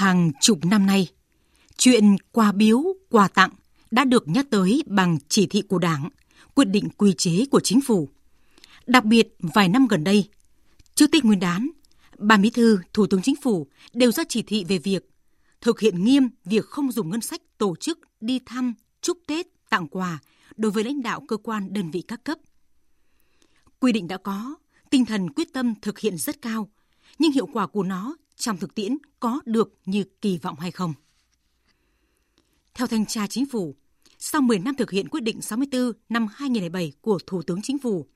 Hàng chục năm nay, chuyện quà biếu, quà tặng đã được nhắc tới bằng chỉ thị của Đảng, quyết định quy chế của chính phủ. Đặc biệt, vài năm gần đây, trước Tết Nguyên đán, Ban Bí thư, Thủ tướng Chính phủ đều ra chỉ thị về việc thực hiện nghiêm việc không dùng ngân sách tổ chức đi thăm, chúc Tết, tặng quà đối với lãnh đạo cơ quan đơn vị các cấp. Quy định đã có, tinh thần quyết tâm thực hiện rất cao, nhưng hiệu quả của nó trong thực tiễn có được như kỳ vọng hay không? Theo thanh tra chính phủ, sau 10 năm thực hiện quyết định 64 năm 2007 của Thủ tướng Chính phủ,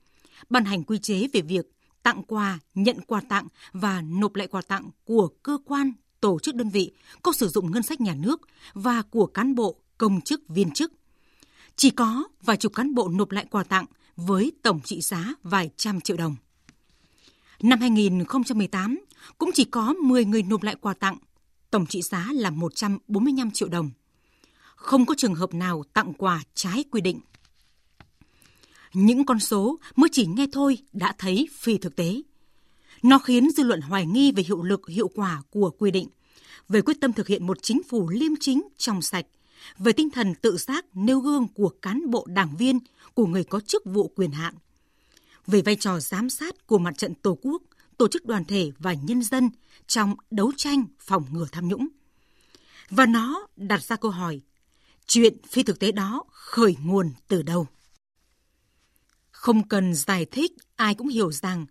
ban hành quy chế về việc tặng quà, nhận quà tặng và nộp lại quà tặng của cơ quan, tổ chức đơn vị có sử dụng ngân sách nhà nước và của cán bộ, công chức, viên chức. Chỉ có vài chục cán bộ nộp lại quà tặng với tổng trị giá vài trăm triệu đồng. Năm 2018, cũng chỉ có 10 người nộp lại quà tặng, tổng trị giá là 145 triệu đồng. Không có trường hợp nào tặng quà trái quy định. Những con số mới chỉ nghe thôi đã thấy phi thực tế. Nó khiến dư luận hoài nghi về hiệu lực hiệu quả của quy định, về quyết tâm thực hiện một chính phủ liêm chính, trong sạch, về tinh thần tự giác nêu gương của cán bộ đảng viên, của người có chức vụ quyền hạn, về vai trò giám sát của mặt trận Tổ quốc, tổ chức đoàn thể và nhân dân trong đấu tranh phòng ngừa tham nhũng. Và nó đặt ra câu hỏi, chuyện phi thực tế đó khởi nguồn từ đâu? Không cần giải thích, ai cũng hiểu rằng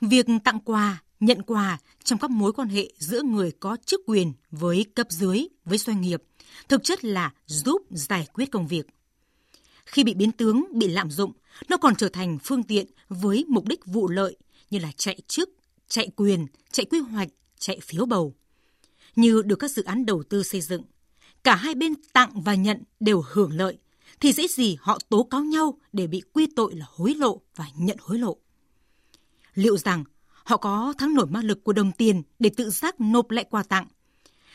việc tặng quà, nhận quà trong các mối quan hệ giữa người có chức quyền với cấp dưới, với doanh nghiệp, thực chất là giúp giải quyết công việc. Khi bị biến tướng, bị lạm dụng, nó còn trở thành phương tiện với mục đích vụ lợi như là chạy chức, chạy quyền, chạy quy hoạch, chạy phiếu bầu. Như được các dự án đầu tư xây dựng, cả hai bên tặng và nhận đều hưởng lợi, thì dễ gì họ tố cáo nhau để bị quy tội là hối lộ và nhận hối lộ. Liệu rằng họ có thắng nổi ma lực của đồng tiền để tự giác nộp lại quà tặng,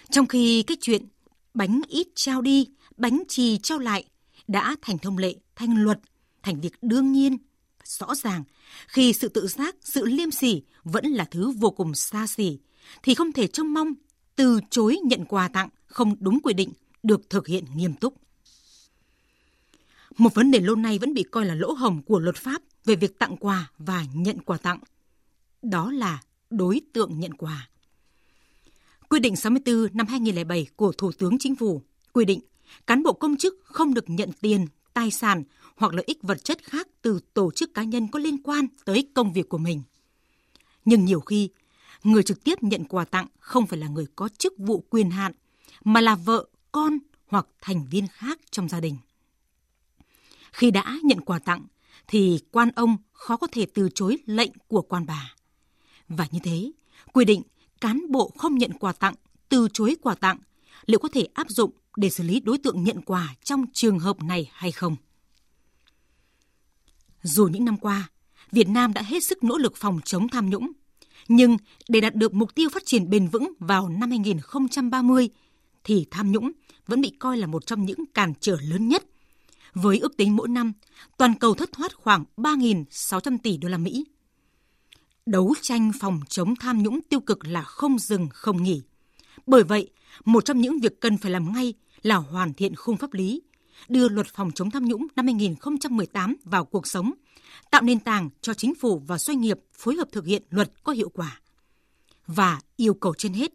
trong khi cái chuyện bánh ít trao đi, bánh trì trao lại đã thành thông lệ, thành luật, thành việc đương nhiên. Rõ ràng, khi sự tự giác, sự liêm sỉ vẫn là thứ vô cùng xa xỉ, thì không thể trông mong từ chối nhận quà tặng không đúng quy định được thực hiện nghiêm túc. Một vấn đề lâu nay vẫn bị coi là lỗ hồng của luật pháp về việc tặng quà và nhận quà tặng. Đó là đối tượng nhận quà. Quy định 64 năm 2007 của Thủ tướng Chính phủ quy định cán bộ công chức không được nhận tiền, tài sản hoặc lợi ích vật chất khác từ tổ chức cá nhân có liên quan tới công việc của mình. Nhưng nhiều khi, người trực tiếp nhận quà tặng không phải là người có chức vụ quyền hạn, mà là vợ, con hoặc thành viên khác trong gia đình. Khi đã nhận quà tặng, thì quan ông khó có thể từ chối lệnh của quan bà. Và như thế, quy định cán bộ không nhận quà tặng, từ chối quà tặng liệu có thể áp dụng để xử lý đối tượng nhận quà trong trường hợp này hay không. Dù những năm qua, Việt Nam đã hết sức nỗ lực phòng chống tham nhũng, nhưng để đạt được mục tiêu phát triển bền vững vào năm 2030 thì tham nhũng vẫn bị coi là một trong những cản trở lớn nhất. Với ước tính mỗi năm, toàn cầu thất thoát khoảng 3.600 tỷ đô la Mỹ. Đấu tranh phòng chống tham nhũng tiêu cực là không dừng không nghỉ. Bởi vậy, một trong những việc cần phải làm ngay là hoàn thiện khung pháp lý, đưa luật phòng chống tham nhũng năm 2018 vào cuộc sống, tạo nền tảng cho chính phủ và doanh nghiệp phối hợp thực hiện luật có hiệu quả. Và yêu cầu trên hết,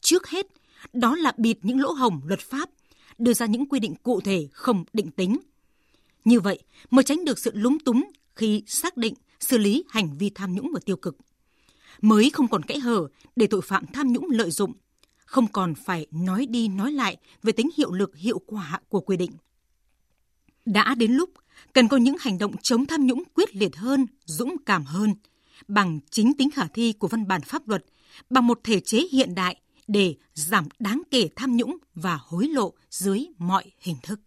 trước hết, đó là bịt những lỗ hồng luật pháp, đưa ra những quy định cụ thể không định tính. Như vậy mới tránh được sự lúng túng khi xác định xử lý hành vi tham nhũng và tiêu cực. Mới không còn kẽ hở để tội phạm tham nhũng lợi dụng không còn phải nói đi nói lại về tính hiệu lực hiệu quả của quy định. Đã đến lúc cần có những hành động chống tham nhũng quyết liệt hơn, dũng cảm hơn, bằng chính tính khả thi của văn bản pháp luật, bằng một thể chế hiện đại để giảm đáng kể tham nhũng và hối lộ dưới mọi hình thức.